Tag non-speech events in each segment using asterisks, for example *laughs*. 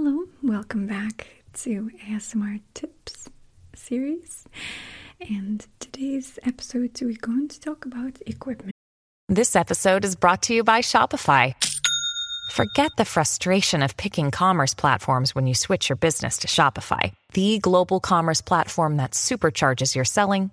Hello, welcome back to ASMR Tips series. And today's episode, we're going to talk about equipment. This episode is brought to you by Shopify. Forget the frustration of picking commerce platforms when you switch your business to Shopify, the global commerce platform that supercharges your selling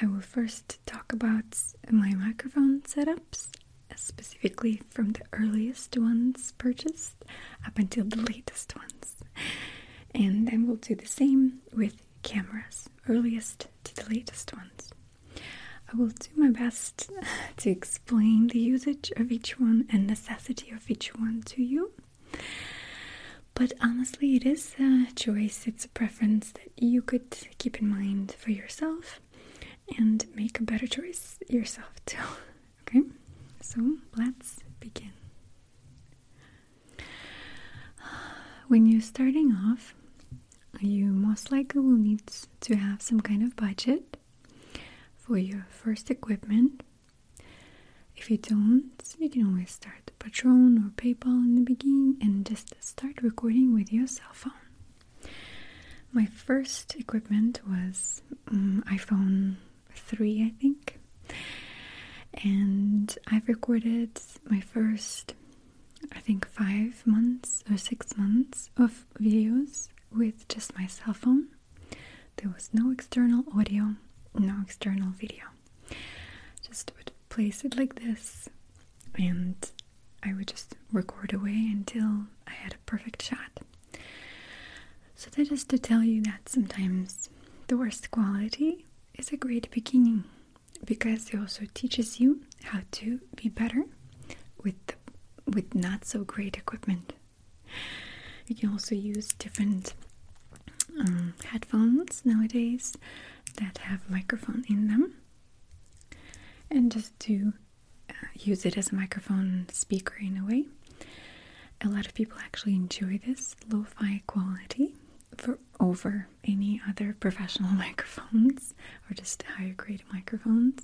I will first talk about my microphone setups, uh, specifically from the earliest ones purchased up until the latest ones. And then we'll do the same with cameras, earliest to the latest ones. I will do my best *laughs* to explain the usage of each one and necessity of each one to you. But honestly, it is a choice, it's a preference that you could keep in mind for yourself and make a better choice yourself *laughs* too. Okay, so let's begin. When you're starting off, you most likely will need to have some kind of budget for your first equipment. If you don't, you can always start Patreon or PayPal in the beginning and just start recording with your cell phone. My first equipment was um, iPhone 3, I think. And I've recorded my first, I think, five months or six months of videos with just my cell phone. There was no external audio, no external video. Just would place it like this and I would just record away until I had a perfect shot. So that is to tell you that sometimes the worst quality is a great beginning because it also teaches you how to be better with the, with not so great equipment. You can also use different um, headphones nowadays that have microphone in them, and just to uh, use it as a microphone speaker in a way. A lot of people actually enjoy this lo-fi quality for over any other professional *laughs* microphones or just higher grade microphones.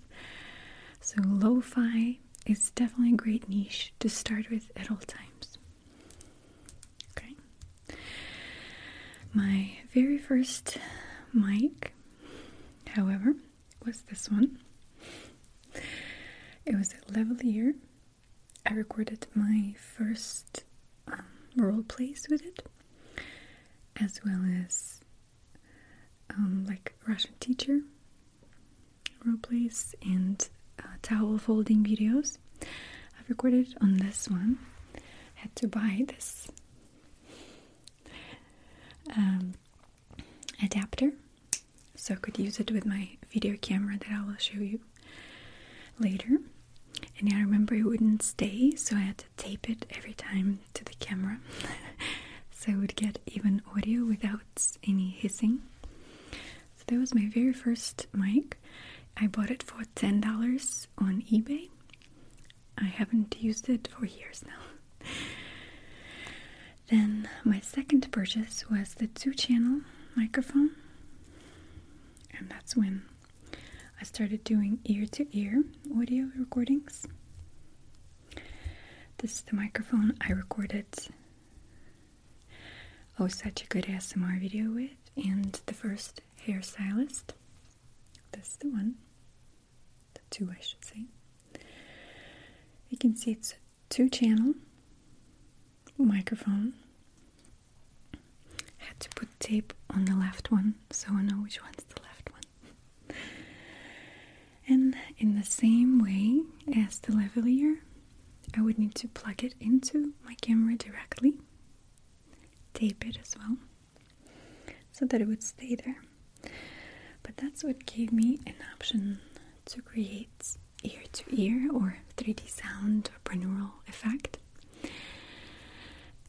So lo-fi is definitely a great niche to start with at all times. Okay. My very first mic, however, was this one. It was a lavalier. I recorded my first um, role plays with it as well as um, like Russian teacher role plays and uh, towel folding videos. I've recorded on this one. I Had to buy this um, adapter so I could use it with my video camera that I will show you later. And I remember it wouldn't stay, so I had to tape it every time to the camera. *laughs* so I would get even audio without any hissing. So that was my very first mic. I bought it for $10 on eBay. I haven't used it for years now. *laughs* then my second purchase was the two channel microphone. And that's when I started doing ear to ear audio recordings. This is the microphone I recorded Oh Such a Good ASMR video with, and the first hairstylist. That's the one. The two, I should say. You can see it's a two channel microphone. Had to put tape on the left one so I know which one's one. And in the same way as the lavalier, I would need to plug it into my camera directly, tape it as well, so that it would stay there. But that's what gave me an option to create ear to ear or 3D sound or binaural effect.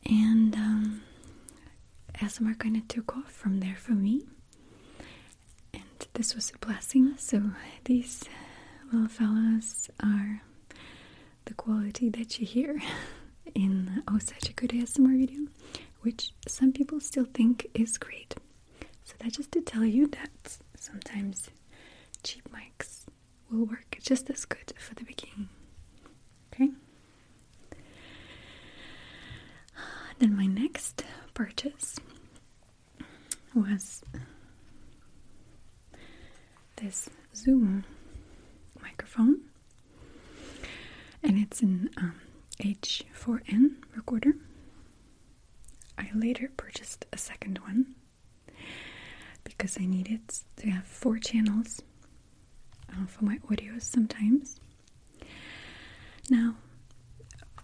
And um, ASMR kind of took off from there for me. This was a blessing. So these uh, little fellas are the quality that you hear *laughs* in uh, Oh Such a Good ASMR video, which some people still think is great. So that's just to tell you that sometimes cheap mics will work just as good for the beginning. Okay? Then my next purchase was this Zoom microphone, and it's an um, H4n recorder. I later purchased a second one because I needed to have four channels uh, for my audios sometimes. Now,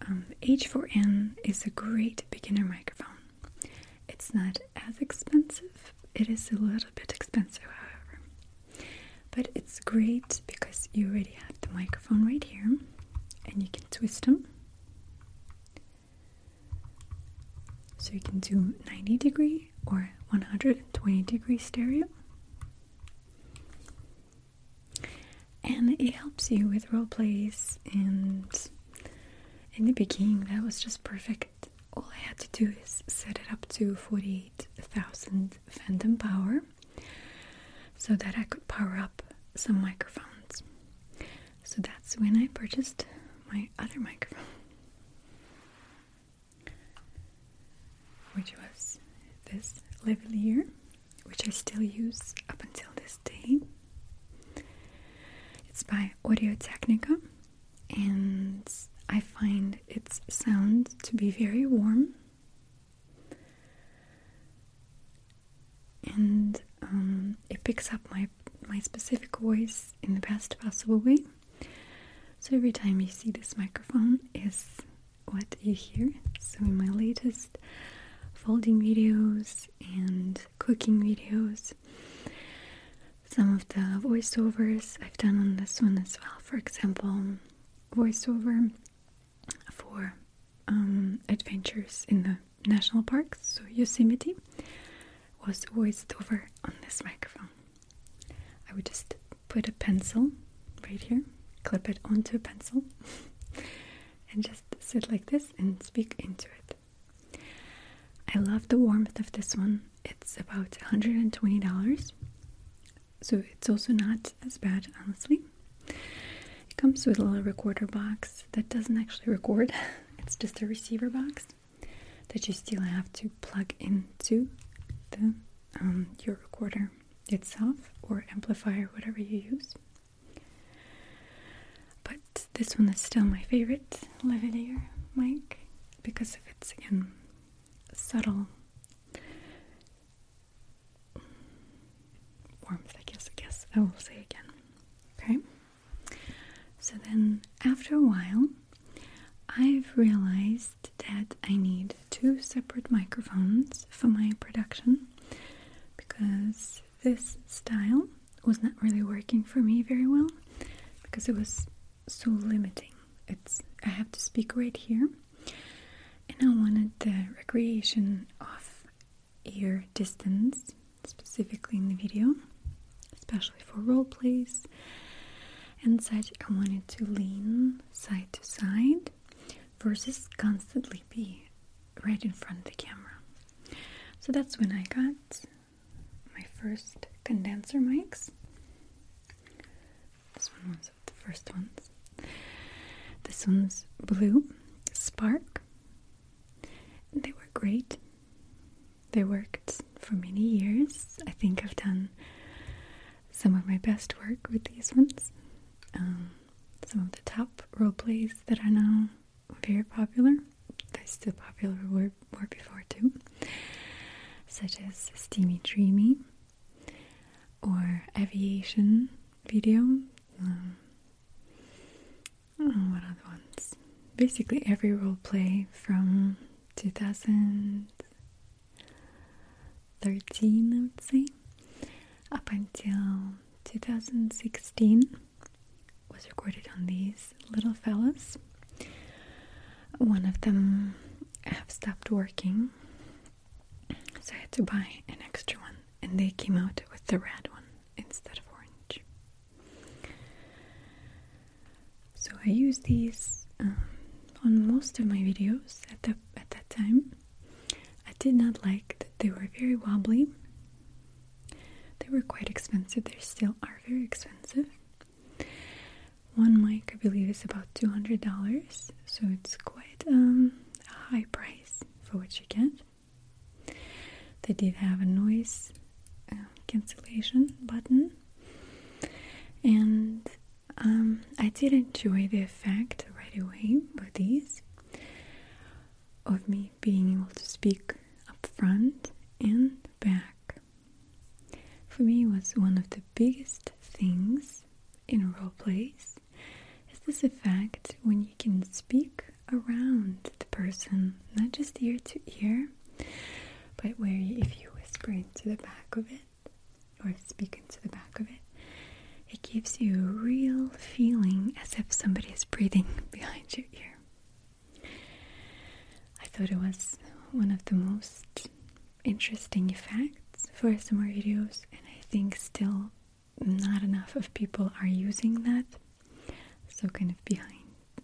um, H4n is a great beginner microphone. It's not as expensive, it is a little bit expensive, however. But it's great because you already have the microphone right here and you can twist them. So you can do 90 degree or 120 degree stereo. And it helps you with role plays and in the beginning that was just perfect. All I had to do is set it up to 48,000 phantom power so that I could power up some microphones. So that's when I purchased my other microphone, which was this lavalier, which I still use up until this day. It's by Audio Technica, and I find its sound to be very warm and um, it picks up my my specific voice in the best possible way. So every time you see this microphone is what you hear. So in my latest folding videos and cooking videos, some of the voiceovers I've done on this one as well. For example, voiceover for um, adventures in the national parks, so Yosemite, was voiced over on this microphone. I would just put a pencil right here, clip it onto a pencil, *laughs* and just sit like this and speak into it. I love the warmth of this one. It's about $120, so it's also not as bad, honestly. It comes with a little recorder box that doesn't actually record, *laughs* it's just a receiver box that you still have to plug into the um, your recorder itself or amplifier, whatever you use. But this one is still my favorite lavalier mic because of its again subtle warmth. I guess. I guess I will say again. Okay. So then, after a while, I've realized that I need two separate microphones for my production because this style was not really working for me very well because it was so limiting. It's I have to speak right here, and I wanted the recreation of ear distance, specifically in the video, especially for role plays and such. I wanted to lean side to side versus constantly be right in front of the camera. So that's when I got my first condenser mics. This one was the first ones. This one's blue, Spark. They were great. They worked for many years. I think I've done some of my best work with these ones. Um, some of the top role plays that are now very popular. They're still popular, were, before too. Such as Steamy Dreamy or Aviation video. Um, what other ones? basically every role play from 2013, I would say, up until 2016 was recorded on these little fellas. One of them have stopped working, so I had to buy an extra one, and they came out with the red one instead of orange. So I use these um, on most of my videos at the at that time. I did not like that they were very wobbly. They were quite expensive. They still are very expensive. One mic, I believe, is about two hundred dollars, so it's quite um, a high price for what you get. They did have a noise uh, cancellation button, and um, I did enjoy the effect right away with these of me being able to speak up front and back. For me, was one of the biggest things in role plays this effect when you can speak around the person, not just ear to ear, but where if you whisper into the back of it or speak into the back of it, it gives you a real feeling as if somebody is breathing *laughs* behind your ear. I thought it was one of the most interesting effects for ASMR videos, and I think still not enough of people are using that. So kind of behind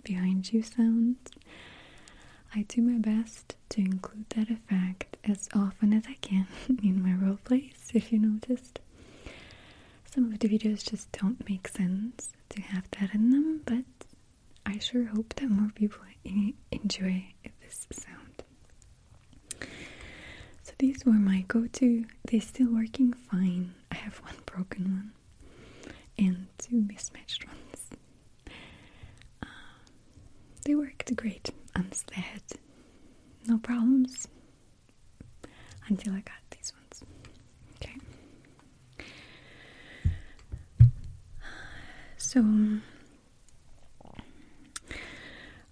behind you sounds. I do my best to include that effect as often as I can *laughs* in my role plays, if you noticed. Some of the videos just don't make sense to have that in them, but I sure hope that more people enjoy this sound. So these were my go-to. They're still working fine. I have one broken one and two mismatched ones. Uh, they worked great, had no problems until I got these ones. Okay. So,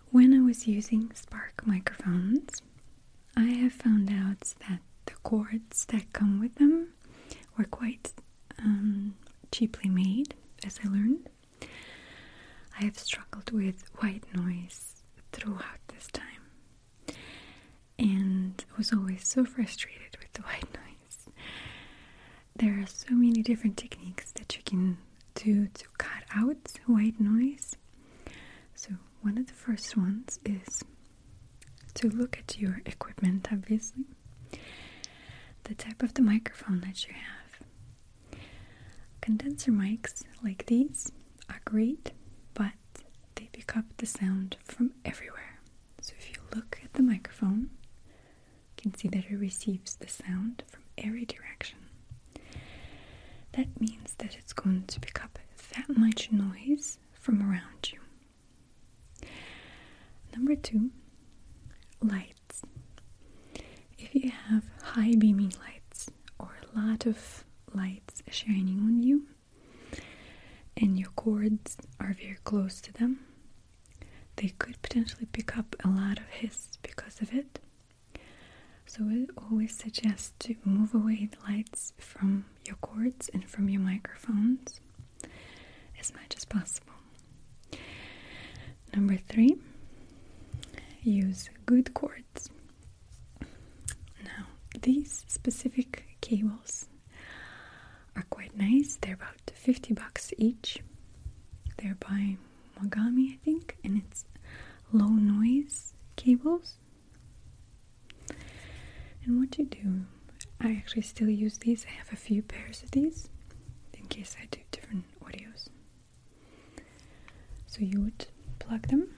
when I was using Spark microphones, I have found out that the cords that come with them were quite um, cheaply made, as I learned. I have struggled with white noise throughout this time and was always so frustrated with the white noise. There are so many different techniques that you can do to cut out white noise. So, one of the first ones is to look at your equipment, obviously, the type of the microphone that you have. Condenser mics like these are great, pick up the sound from everywhere. So if you look at the microphone, you can see that it receives the sound from every direction. That means that it's going to pick up that much noise from around you. Number two, lights. If you have high beaming lights or a lot of lights shining on you, and your cords are very close to them, they could potentially pick up a lot of hiss because of it. So we always suggest to move away the lights from your cords and from your microphones as much as possible. Number three, use good cords. Now, these specific cables are quite nice. They're about 50 bucks each. They're by Mogami, I think, and it's low noise cables. And what you do, I actually still use these. I have a few pairs of these in case I do different audios. So you would plug them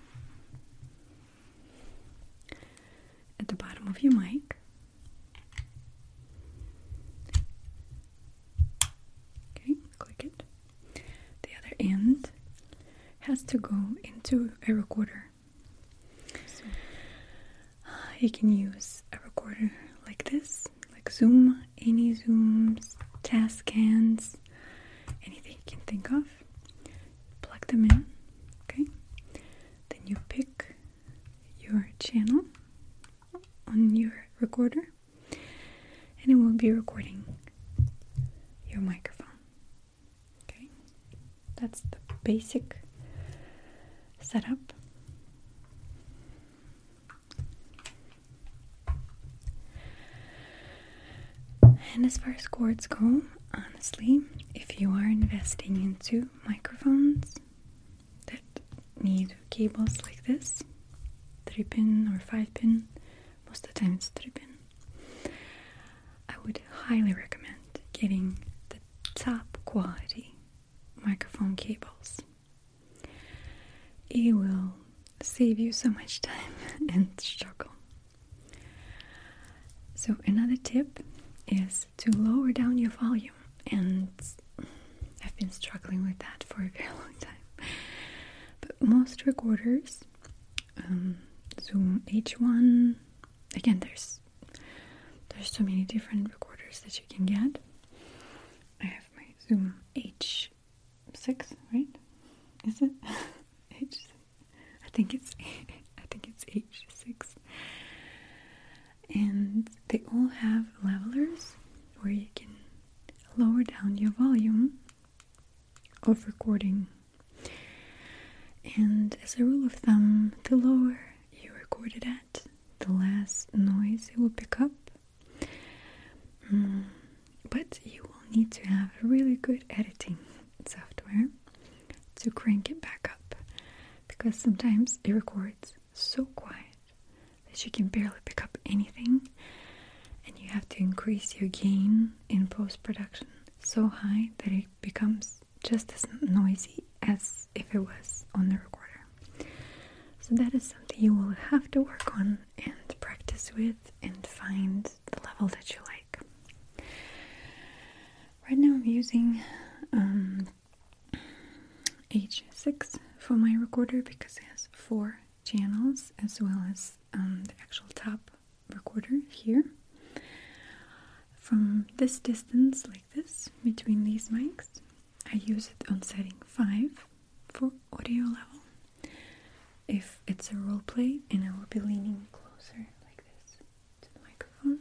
at the bottom of your mic. Okay, click it. The other end has to into a recorder. So uh, you can use a recorder like this, like Zoom, any Zooms, Tascams, anything you can think of. Plug them in, okay? Then you pick channel on your recorder and it will be recording your microphone. Okay, that's the basic setup. And as cords go, honestly, if you are investing into microphones that need cables like this, 3 pin or 5 pin, most of the time it's 3 pin, I would highly recommend getting the top quality microphone cables. It will save you so much time and struggle. So, another tip is to lower down your volume, and I've been struggling with that for a very long time. But most recorders, um, Zoom H1, again, there's there's so many different recorders that you can get. I have my Zoom H6, right? Is it *laughs* H? I think it's *laughs* I think it's H6 and they all have levelers where you can lower down your volume of recording. And as a rule of thumb, the lower record it at, the less noise it will pick up. Mm, but you will need to have really good editing software to crank it back up because sometimes it records so quiet that you can barely pick up anything, and you have to increase your gain in post production so high that it becomes just as noisy as if it was on the recorder. So, that is something you will have to work on and practice with and find the level that you like. Right now, I'm using um, H6 for my recorder because it has four channels as well as um, the actual top recorder here. From this distance, like this, between these mics, I use it on setting 5 for audio level. If it's a role play and I will be leaning closer like this to the microphone,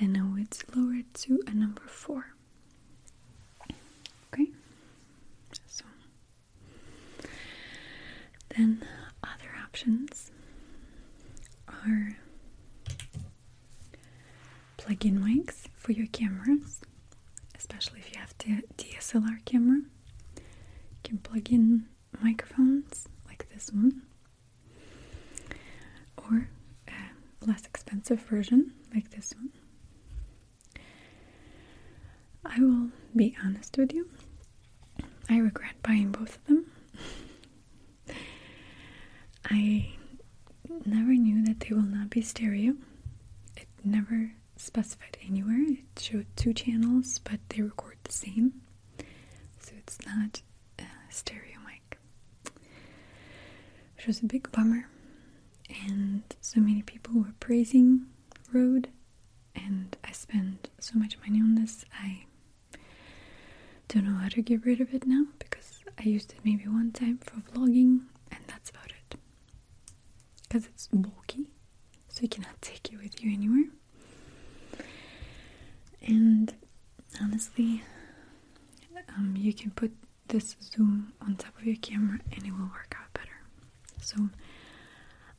then I would lower it to a number 4. Okay? So, then other options are plug-in mics for your cameras, especially if you have the DSLR camera. You can plug in microphones this one, or a less expensive version like this one. I will be honest with you. I regret buying both of them. I never knew that they will not be stereo. It never specified anywhere. It showed two channels, but they record the same. So it's not a stereo. Which was a big bummer. And so many people were praising Rode, and I spent so much money on this. I don't know how to get rid of it now because I used it maybe one time for vlogging, and that's about it because it's bulky, so you cannot take it with you anywhere. And honestly, um, you can put this zoom on top of your camera and it will work out. So,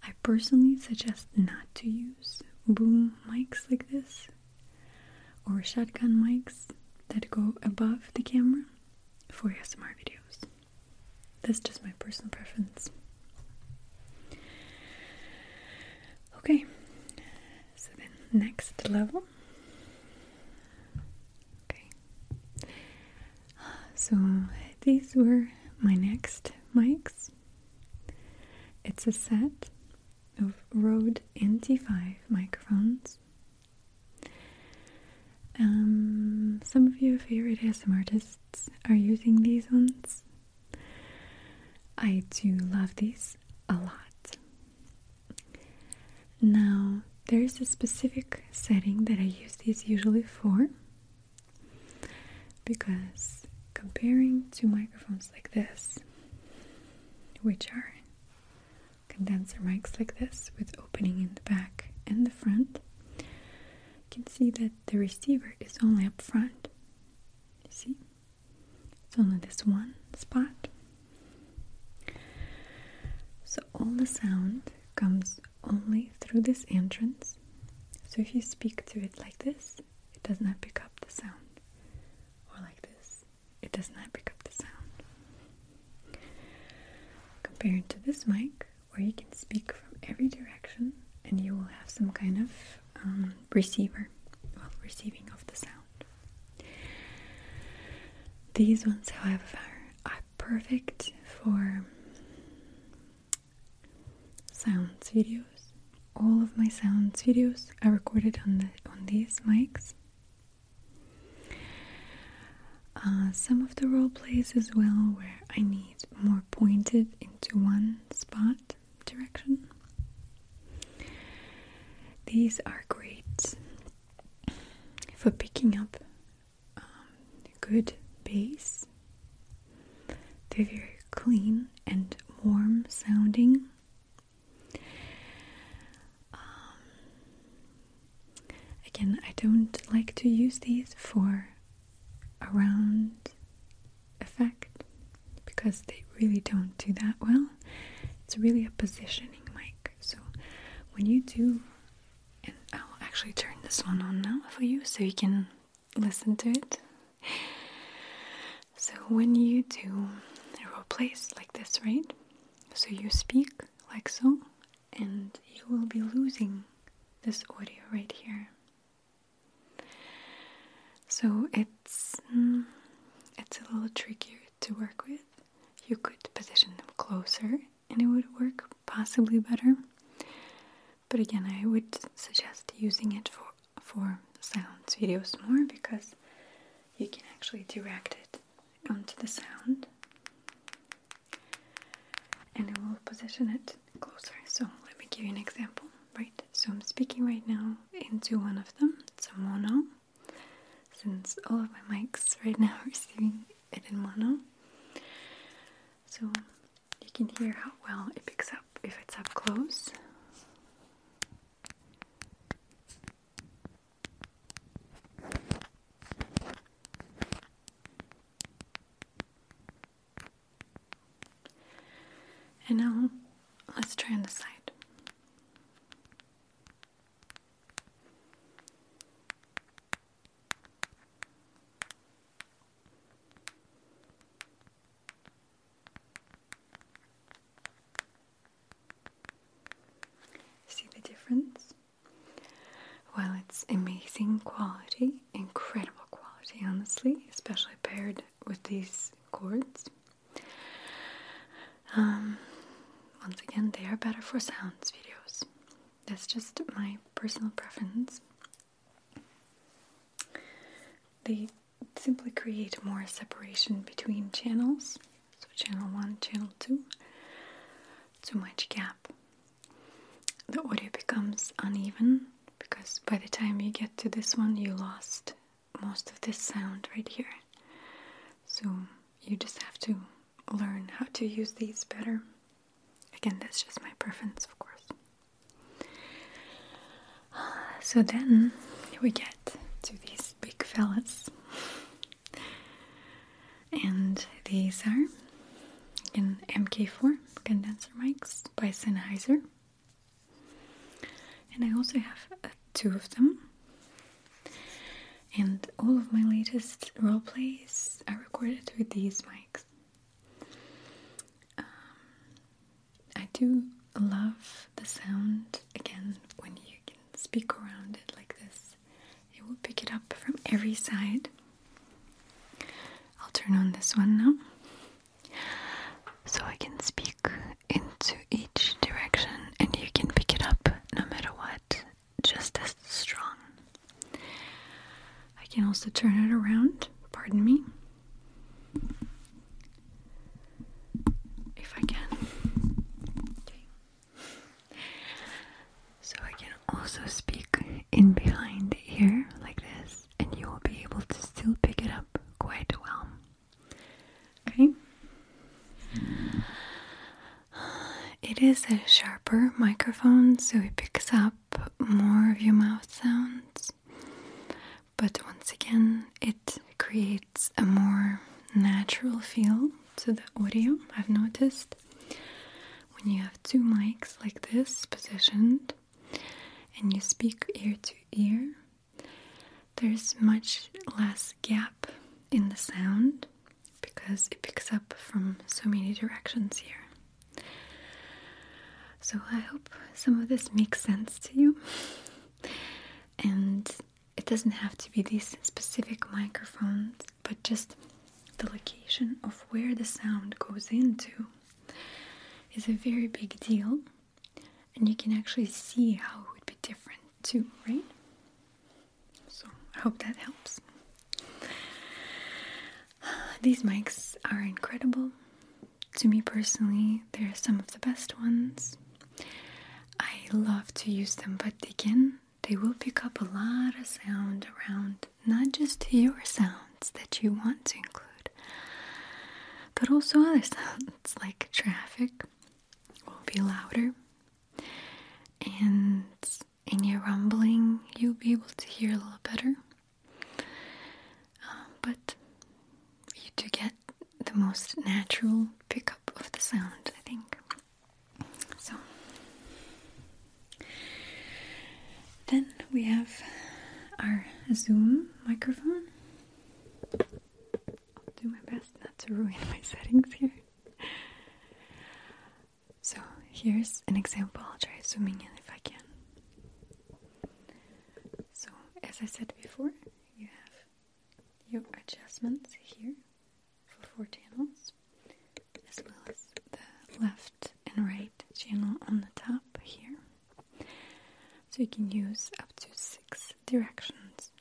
I personally suggest not to use boom mics like this or shotgun mics that go above the camera for ASMR videos. That's just my personal preference. Okay, so then next level. Okay, so these were my next mics. It's a set of Rode NT5 microphones. Um, some of your favorite ASMR artists are using these ones. I do love these a lot. Now, there's a specific setting that I use these usually for because comparing to microphones like this, which are condenser mics like this with opening in the back and the front, you can see that the receiver is only up front. You see? It's only this one spot. So all the sound comes only through this entrance. So if you speak to it like this, it does not pick up the sound. Or like this, it does not pick up the sound. Compared to this mic, where you can speak from every direction and you will have some kind of um, receiver, well, receiving of the sound. These ones, however, are perfect for sounds videos. All of my sounds videos are recorded on the on these mics. Uh, some of the role plays as well, where I need more pointed into one spot direction. These are great for picking up um, good bass. They're very clean and warm sounding. Um, again, I don't like to use these for a round effect because they really don't do that well. It's really a positioning mic. So when you do, and I'll actually turn this one on now for you so you can listen to it. So when you do a role plays like this, right? So you speak like so, and you will be losing this audio right here. So it's mm, it's a little trickier to work with. You could position them closer, and it would work possibly better. But again, I would suggest using it for for sounds videos more because you can actually direct it onto the sound and it will position it closer. So let me give you an example, right? So I'm speaking right now into one of them, it's a mono, since all of my mics right now *laughs* are receiving it in mono. So can hear how well it picks up if it's up close. And now let's try on the side. See the difference? Well, it's amazing quality, incredible quality, honestly, especially paired with these cords. Um, once again, they are better for sounds videos. That's just my personal preference. They simply create more separation between channels. So, channel 1, channel 2. Too much gap. The audio becomes uneven because by the time you get to this one, you lost most of this sound right here. So, you just have to learn how to use these better. Again, that's just my preference, of course. So then we get to these big fellas. And these are again MK4 condenser mics by Sennheiser. And I also have uh, two of them. And all of my latest role plays are recorded with these mics. Um, I do love the sound again when you can speak around it like this. It will pick it up from every side. I'll turn on this one now so I can speak into each can also turn it around. Pardon me. If I can. Okay. So I can also speak in behind like this, and you will be able to still pick it up quite well. Okay. It is a sharper microphone, so it picks up more of your mouth sounds. But once again, it creates a more natural feel to the audio. I've noticed when you have two mics like this positioned and you speak ear to ear, there's much less gap in the sound because it picks up from so many directions here. So I hope some of this makes sense to you. And it doesn't have to be these specific microphones, but just the location of where the sound goes into is a very big deal. And you can actually see how it would be different too, right? So I hope that helps. *sighs* These mics are incredible. To me personally, they're some of the best ones. I love to use them, but again, they will pick up a lot of sound around not just your sounds that you want to include, but also other *laughs* sounds like traffic will be louder. And in your rumbling, you'll be able to hear a little better. Uh, but you do get the most natural pickup of the sound, I think. So then we have our Zoom microphone. I'll do my best not to ruin my settings here. So here's an example. I'll try zooming in if I can. So, as I said before, you have your adjustments here for four channels, as well as the left and right channel on the top. So you can use up to six directions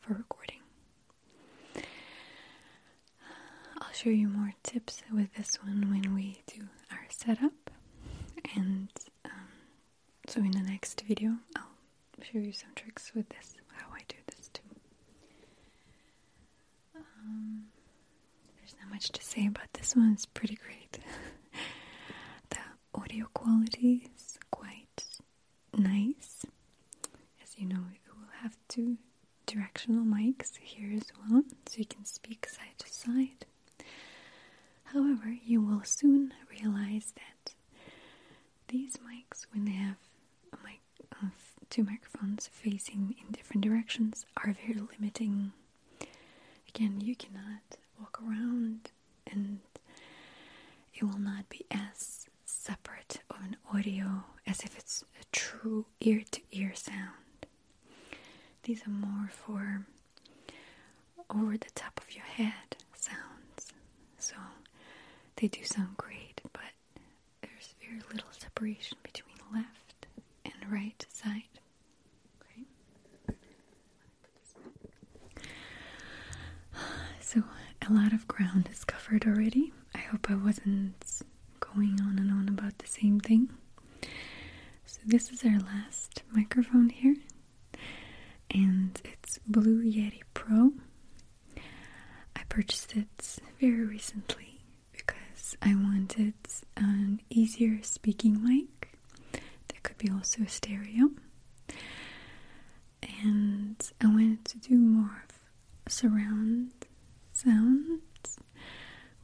for recording. I'll show you more tips with this one when we do our setup. And um, so in the next video, I'll show you some tricks with this, how I do this too. Um, there's not much to say about this one, it's pretty great. *laughs* the audio quality is quite nice. As you know, it will have two directional mics here as well, so you can speak side to side. However, you will soon realize that these mics, when they have a mic, uh, two microphones facing in different directions, are very limiting. Again, you cannot walk around and it will not be as separate of an audio as if it's a true ear to ear sound. These are more for over the top of your head sounds. So they do sound great, but there's very little separation between left and right side. Okay. So a lot of ground is covered already. I hope I wasn't going on and on about the same thing. So this is our last microphone here, and it's Blue Yeti Pro. I purchased it very recently because I wanted an easier speaking mic that could be also a stereo. And I wanted to do more of surround sounds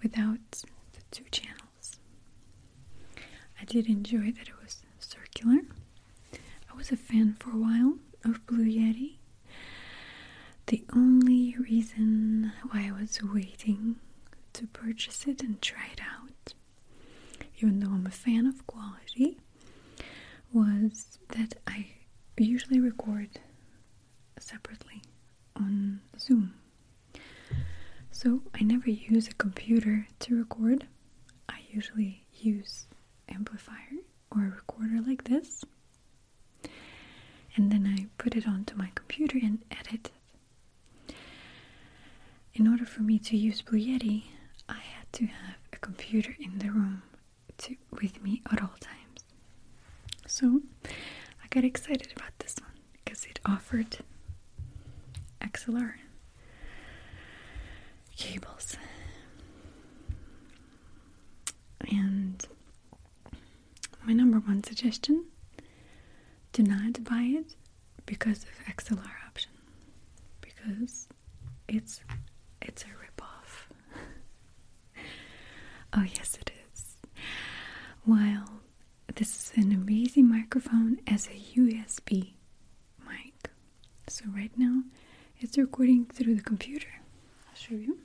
without the two channels. I did enjoy that it was circular. I was a fan for a while of Blue Yeti. The only reason why I was waiting to purchase it and try it out, even though I'm a fan of quality, was that I usually record separately on Zoom. So I never use a computer to record. I usually use amplifier or a recorder like this. And then I put it onto my computer and edit it. In order for me to use Blue Yeti, I had to have a computer in the room to, with me at all times. So I got excited about this one because it offered XLR cables. And my number one suggestion do not buy it because of XLR option because it's it's a ripoff. *laughs* oh yes it is. While this is an amazing microphone as a USB mic. So right now it's recording through the computer. I'll show you.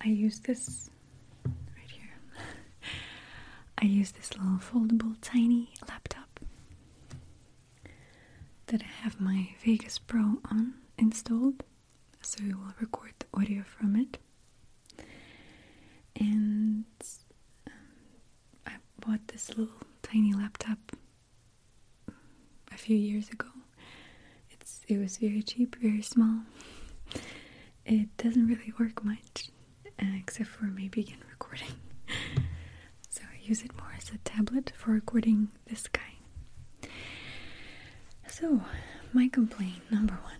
I use this. I use this little foldable tiny laptop that I have my Vegas Pro on installed, so we will record the audio from it. And um, I bought this little tiny laptop a few years ago. It's it was very cheap, very small. It doesn't really work much, uh, except for maybe in recording. so I use it more a tablet for recording this guy. So, my complaint number one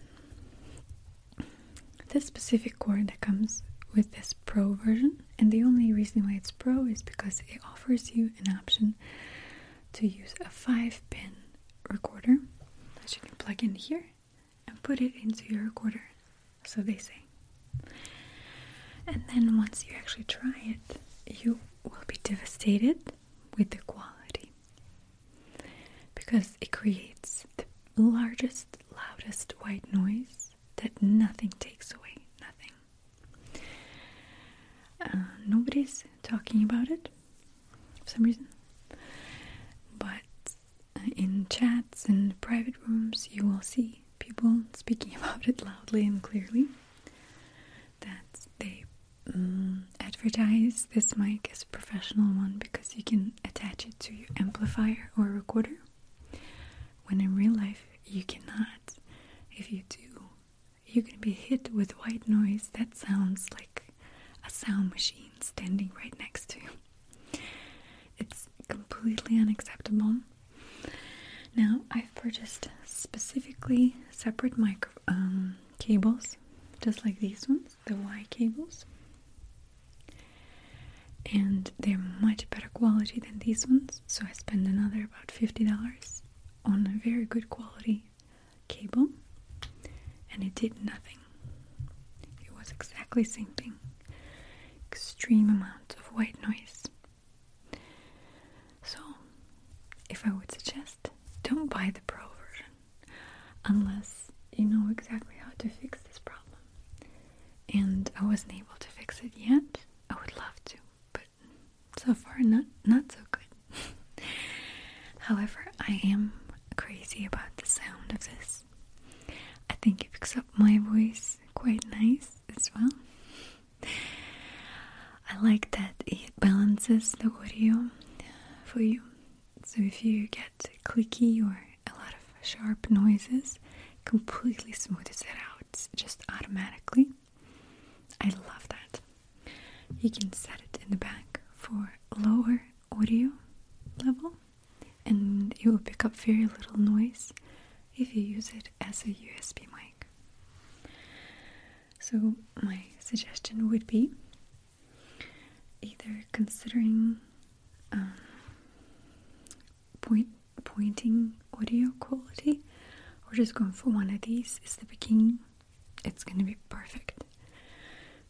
this specific cord that comes with this Pro version, and the only reason why it's Pro is because it offers you an option to use a 5 pin recorder that you can plug in here and put it into your recorder, so they say. And then once you actually try it, you will be devastated with the quality because it creates the largest, loudest white noise that nothing takes away. Nothing. Uh, nobody's talking about it for some reason. But uh, in chats and private rooms, you will see people speaking *laughs* about it loudly and clearly. That they um, advertise this mic as a professional one because you can attach it to your amplifier or recorder. When in real life, you cannot. If you do, you're gonna be hit with white noise that sounds like a sound machine standing right next to you. It's completely unacceptable. Now, I've purchased specifically separate micro um, cables, just like these ones, the Y cables, and they're much better quality than these ones. So I spent another about fifty dollars on a very good quality cable, and it did nothing. It was exactly the same thing. Extreme amount of white noise. So, if I would suggest, don't buy the Pro version unless you know exactly how to fix this problem. And I wasn't able to fix it yet. I would love to, but so far not not so good. *laughs* However, I am crazy about the sound of this. I think it picks up my voice quite nice as well. I like that it balances the audio for you. So if you get clicky or a lot of sharp noises, completely smooths it out just automatically. I love that. You can set it in the back for lower audio level and it will pick up very little noise if you use it as a USB mic. So, my suggestion would be either considering um, point pointing audio quality or just going for one of these is the beginning. It's gonna be perfect.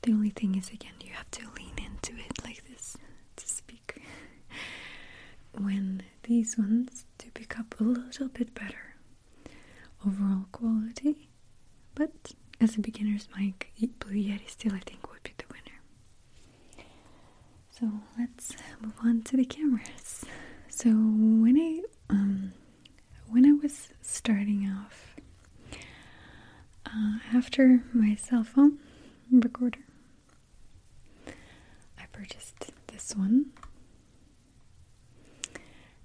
The only thing is, again, you have to lean into it like this to. When these ones do pick up a little bit better overall quality, but as a beginner's mic, Blue Yeti still, I think, would be the winner. So let's move on to the cameras. So when I um, when I was starting off, uh, after my cell phone recorder, I purchased this one,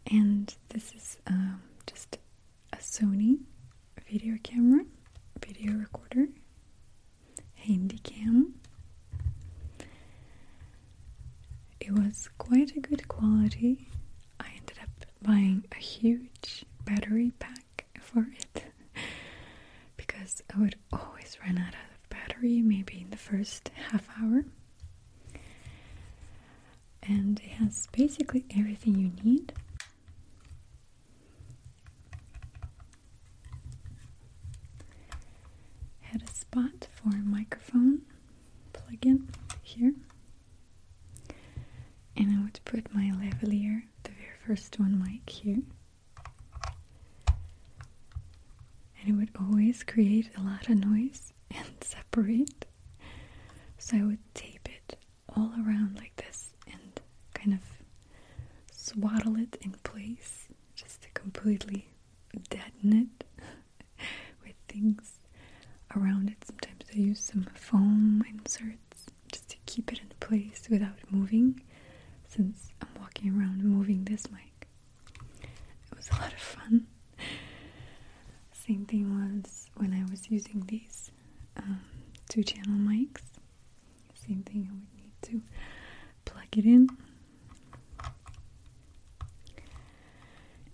and this is um, just a Sony video camera, video recorder, Handycam. It was quite a good quality. I ended up buying a huge battery pack for it *laughs* because I would always run out of battery maybe in the first half hour. and it has basically everything you need. Had a spot for a microphone plug-in here, and I would put my lavalier, the very first one mic here. And it would always create a lot of noise *laughs* and separate. So I would tape it all around like this and kind of swaddle it in place just to completely deaden it *laughs* with things around it. Sometimes I use some foam inserts just to keep it in place without moving since I'm walking around moving this mic. It was a lot of fun. Same thing was when I was using these um, two channel mics. Same thing, I would need to plug it in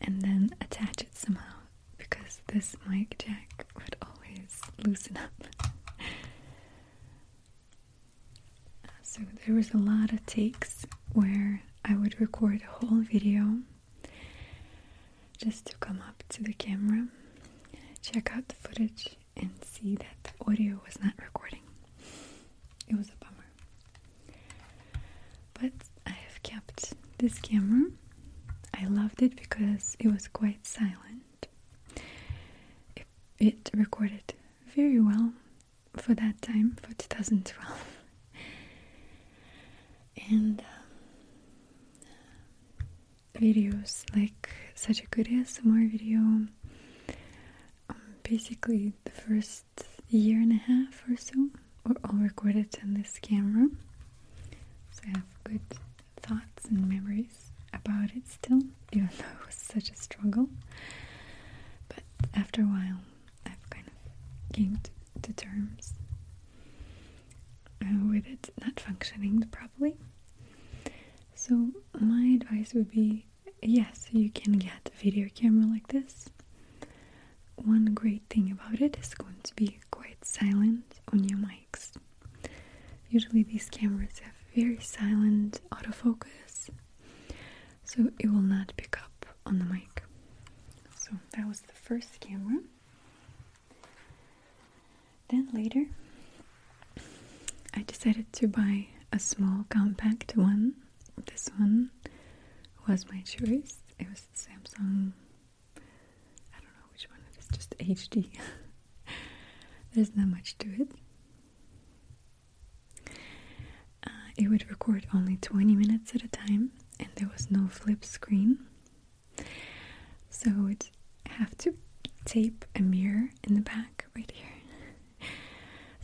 and then attach it somehow because this mic jack would always loosen up. so there was a lot of takes where I would record a whole video just to come up to the camera, check out the footage, and see that the audio was not recording. It was a bummer. But I have kept this camera. I loved it because it was quite silent. It, it recorded very well for that time, for 2012. And um, videos like such a good ASMR video, um, basically the first year and a half or so were all recorded on this camera. So I have good thoughts and memories about it still, even though it was such a struggle. But after a while, came to, to terms uh, with it not functioning properly. So my advice would be yes, you can get a video camera like this. One great thing about it is going to be quite silent on your mics. Usually these cameras have very silent autofocus, so it will not pick up on the mic. So that was the first camera. Then later, I decided to buy a small compact one. This one was my choice. It was Samsung. I don't know which one it is, just HD. *laughs* There's not much to it. Uh, it would record only 20 minutes at a time, and there was no flip screen. So I would have to tape a mirror in the back right here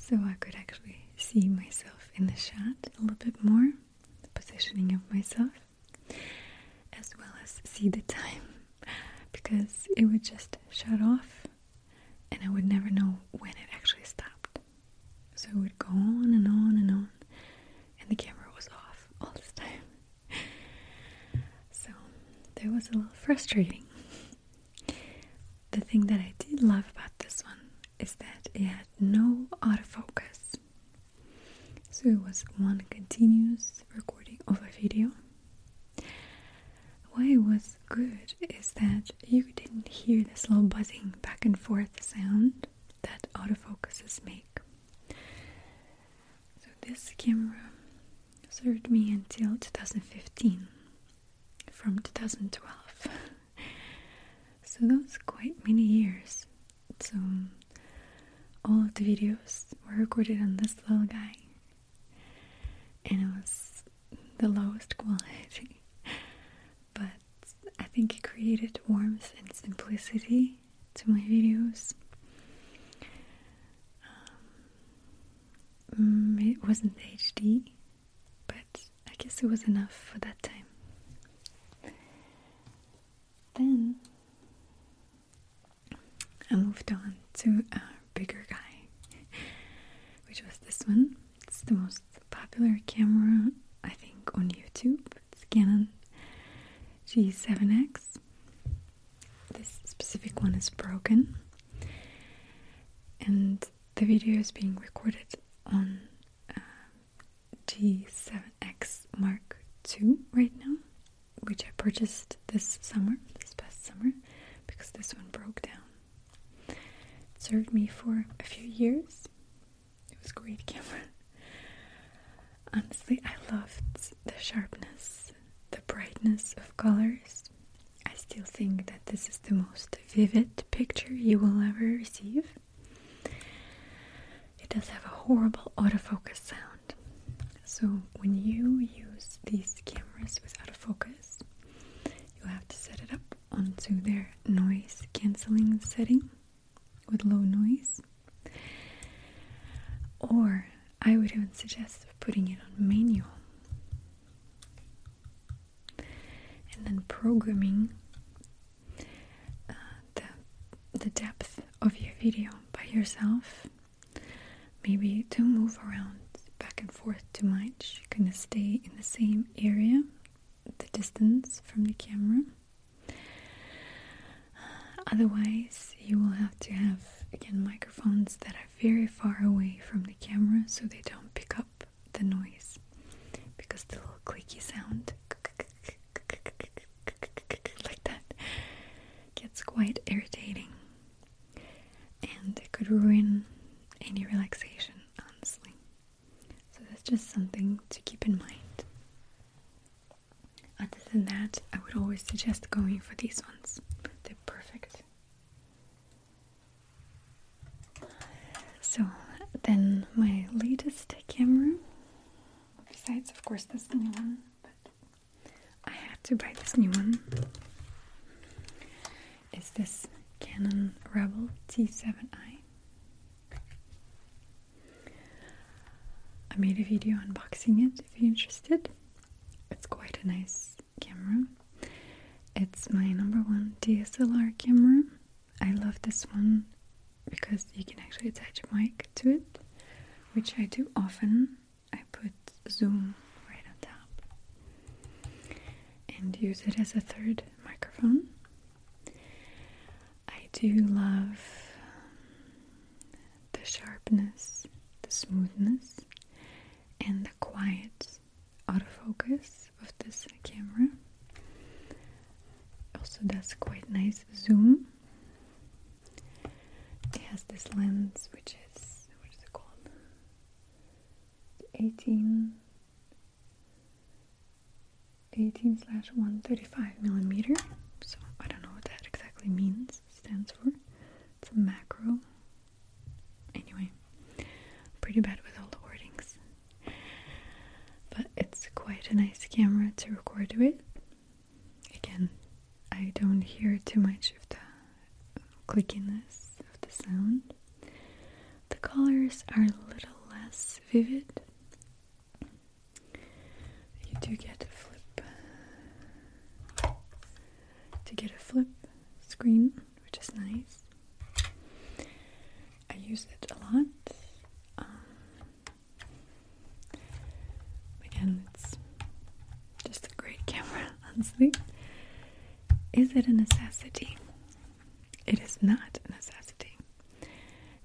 so I could actually see myself in the shot a little bit more, the positioning of myself, as well as see the time because it would just shut off and I would never know when it actually stopped. So it would go on and on and on, and the camera was off all this time. So that was a little frustrating. The thing that I did love about this one is that it had no autofocus. So it was one continuous recording of a video. Why it was good is that you didn't hear this little buzzing back and forth sound that autofocuses make. So this camera served me until 2015 from 2012. *laughs* So that was quite many years. So all of the videos were recorded on this little guy. And it was the lowest quality. *laughs* But I think it created warmth and simplicity to my videos. Um, it wasn't HD, but I guess it was enough for that time. Then I moved on to a bigger guy, which was this one. It's the most popular camera, I think, on YouTube. It's Canon G7X. This specific one is broken, and the video is being recorded on uh, G7X Mark II right now, which I purchased this summer, this past summer, because this one broke down. It served me for a few years. It was a great *laughs* camera. Honestly, I loved the sharpness, the brightness of colors. I still think that this is the most vivid picture you will ever receive. It does have a horrible autofocus sound. So when you use these cameras with autofocus, you have to set it up onto their noise cancelling setting with low noise. Or I would even suggest putting it on manual. And then programming uh, the, the depth of your video by yourself. Maybe don't move around back and forth too much. You're gonna stay in the same area, the distance from the camera. Otherwise, you will have to have again microphones that are very far away from the camera so they don't pick up the noise because the little clicky sound like that gets quite irritating and it could ruin any relaxation, honestly. So that's just something to keep in mind. Other than that, I would always suggest going for these ones. They're perfect. So then my latest camera, besides of course this new one, but I had to buy this new one, is this Canon Rebel T7i. I made a video unboxing it if you're interested. It's quite a nice camera. It's my number one DSLR camera. I love this one because you can actually attach a mic to it, which I do often. I put zoom right on top and use it as a third microphone. I do love um, the sharpness, the smoothness, and the quiet autofocus of this camera. Also does quite nice zoom. Has this lens which is what is it called? 18 18 slash 135 millimeter. So I don't know what that exactly means, stands for. It's a macro. Anyway, pretty bad with all the wordings. But it's quite a nice camera to record with. Again, I don't hear too much of the clickiness sound. The colors are a little less vivid. You do get a flip to get a flip screen, which is nice. I use it a lot. Um, again, it's just a great camera, honestly. Is it a necessity? It is not a necessity.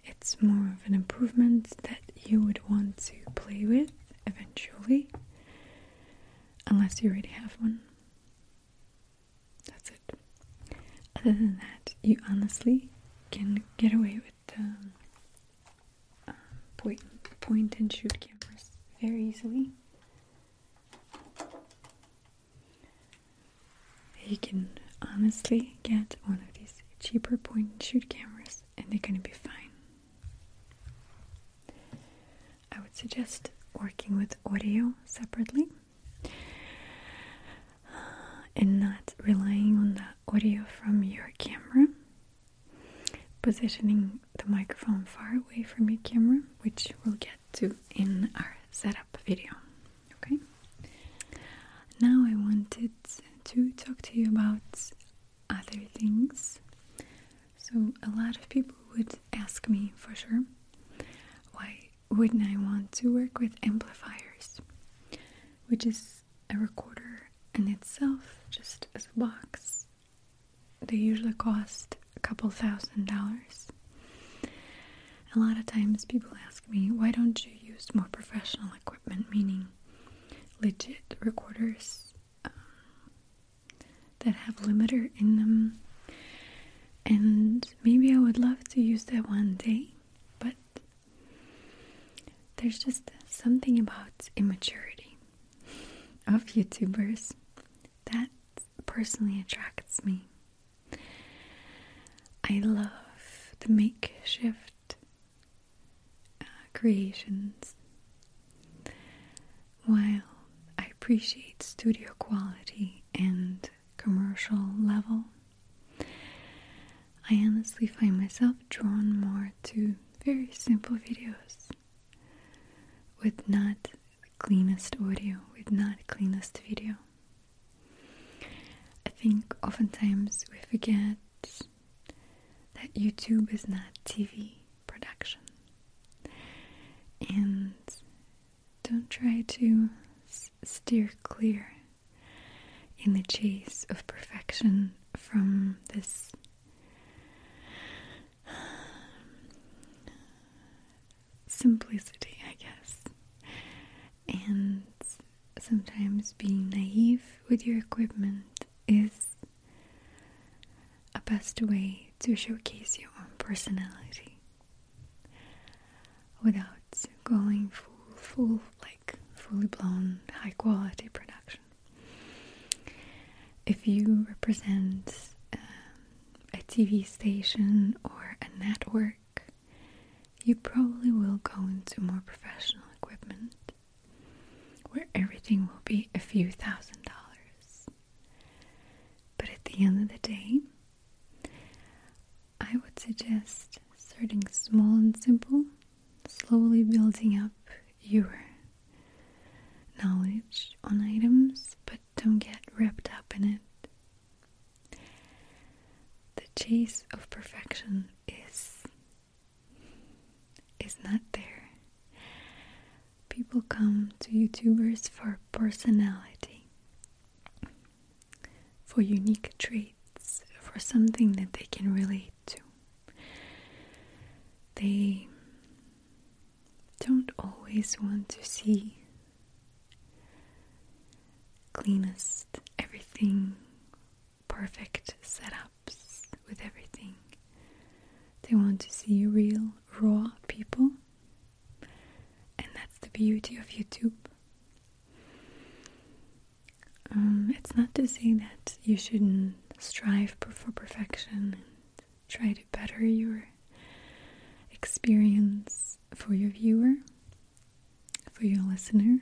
It's more of an improvement that you would want to play with eventually, unless you already have one. That's it. Other than that, you honestly can get away with um, um, point, point and shoot cameras very easily. You can honestly get one of these cheaper point and shoot cameras and they're going to be fine. I would suggest working with audio separately and not relying on the audio from your camera. Positioning the microphone far away from your camera, which we'll get to in our setup video. Okay? Now I wanted to talk to you about other things. So, a lot of people would ask me for sure, why wouldn't I want to work with amplifiers? Which is a recorder in itself, just as a box. They usually cost a couple thousand dollars. A lot of times people ask me, why don't you use more professional equipment, meaning legit recorders? Um, that have limiter in them. And maybe I would love to use that one day, but there's just something about immaturity of YouTubers that personally attracts me. I love the makeshift creations while I appreciate studio quality and commercial level. I honestly find myself drawn more to very simple videos with not the cleanest audio, with not cleanest video. I think oftentimes we forget that YouTube is not TV. And don't try to steer clear in the chase of perfection from this simplicity, I guess. And sometimes being naive with your equipment is a best way to showcase your own personality without going full, full, like fully blown, high quality production. If you represent um, a TV station or a network, you probably will go into more professional equipment where everything will be a few thousand dollars. But at the end of the day, I would suggest starting small and simple, slowly building up your knowledge on items, but don't get wrapped up in it. The chase of perfection is is not there. People come to YouTubers for personality, for unique traits, for something that they can relate to. They don't always want to see cleanest, everything perfect setups with everything. They want to see real, raw people, and that's the beauty of YouTube. Um, it's not to say that you shouldn't strive for perfection and try to better your experience for your viewer, for your listener,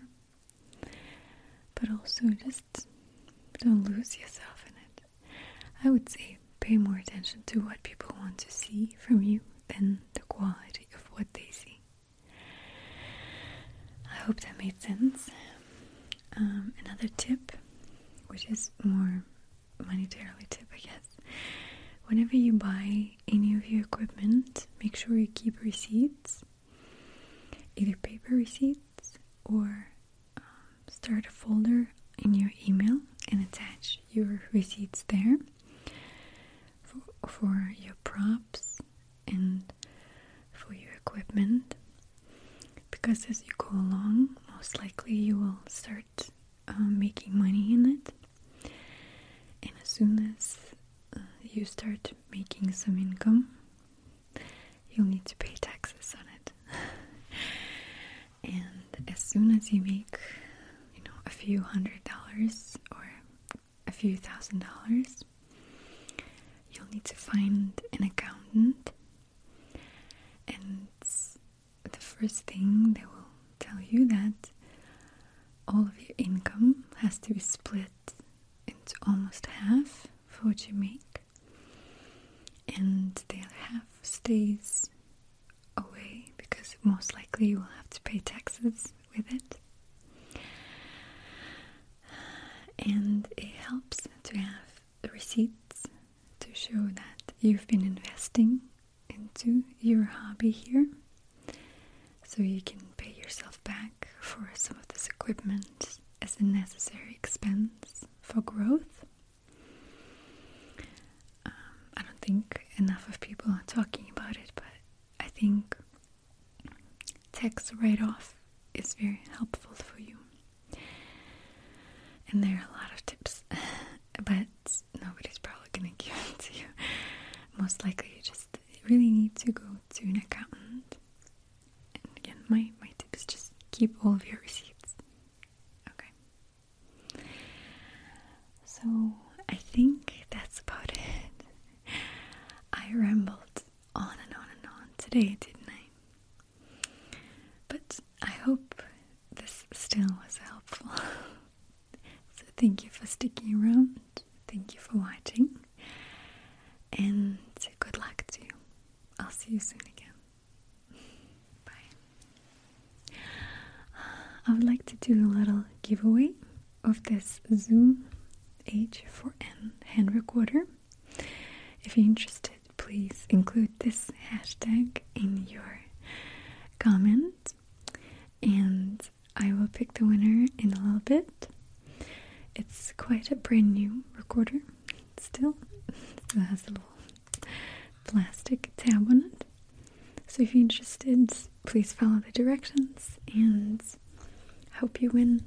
but also just don't lose yourself in it. I would say pay more attention to what people want to see from you than the quality of what they see. I hope that made sense. Um, another tip, which is more monetarily tip, I guess. Whenever you buy any of your equipment, make sure you keep receipts, either paper receipts or um, start a folder in your email and attach your receipts there for, for your props and for your equipment. Because as you go along most likely you will start um, making money in it. And as soon as uh, you start making some income you'll need to pay taxes on it *laughs* and as soon as you make you know a few hundred dollars or a few thousand dollars you'll need to find an accountant. And the first thing they will tell you that all of your income has to be split into almost half for what you make. And the other half stays away because most likely you will have to pay taxes with it and it helps to have receipts to show that you've been investing into your hobby here so you can pay yourself back for some of this equipment as a necessary expense for growth. Um, I don't think enough of people are talking about it, but I think tax write off is very helpful for you. And there are a lot of tips, but to go to an accountant. And again, my, my tip is just keep all of your receipts. Okay. So I think that's about it. I rambled on and on and on today, didn't I? But I hope this still was helpful. so thank you for sticking around. Thank you for watching. And good luck to you. I'll see you soon again. Bye. I would like to do a little giveaway of this Zoom H4n hand recorder. If you're interested, please include this hashtag in your comment and I will pick the winner in a little bit. It's quite a brand new recorder still. *laughs* It has a little plastic tab on it. So if you're interested, please follow the directions and hope you win.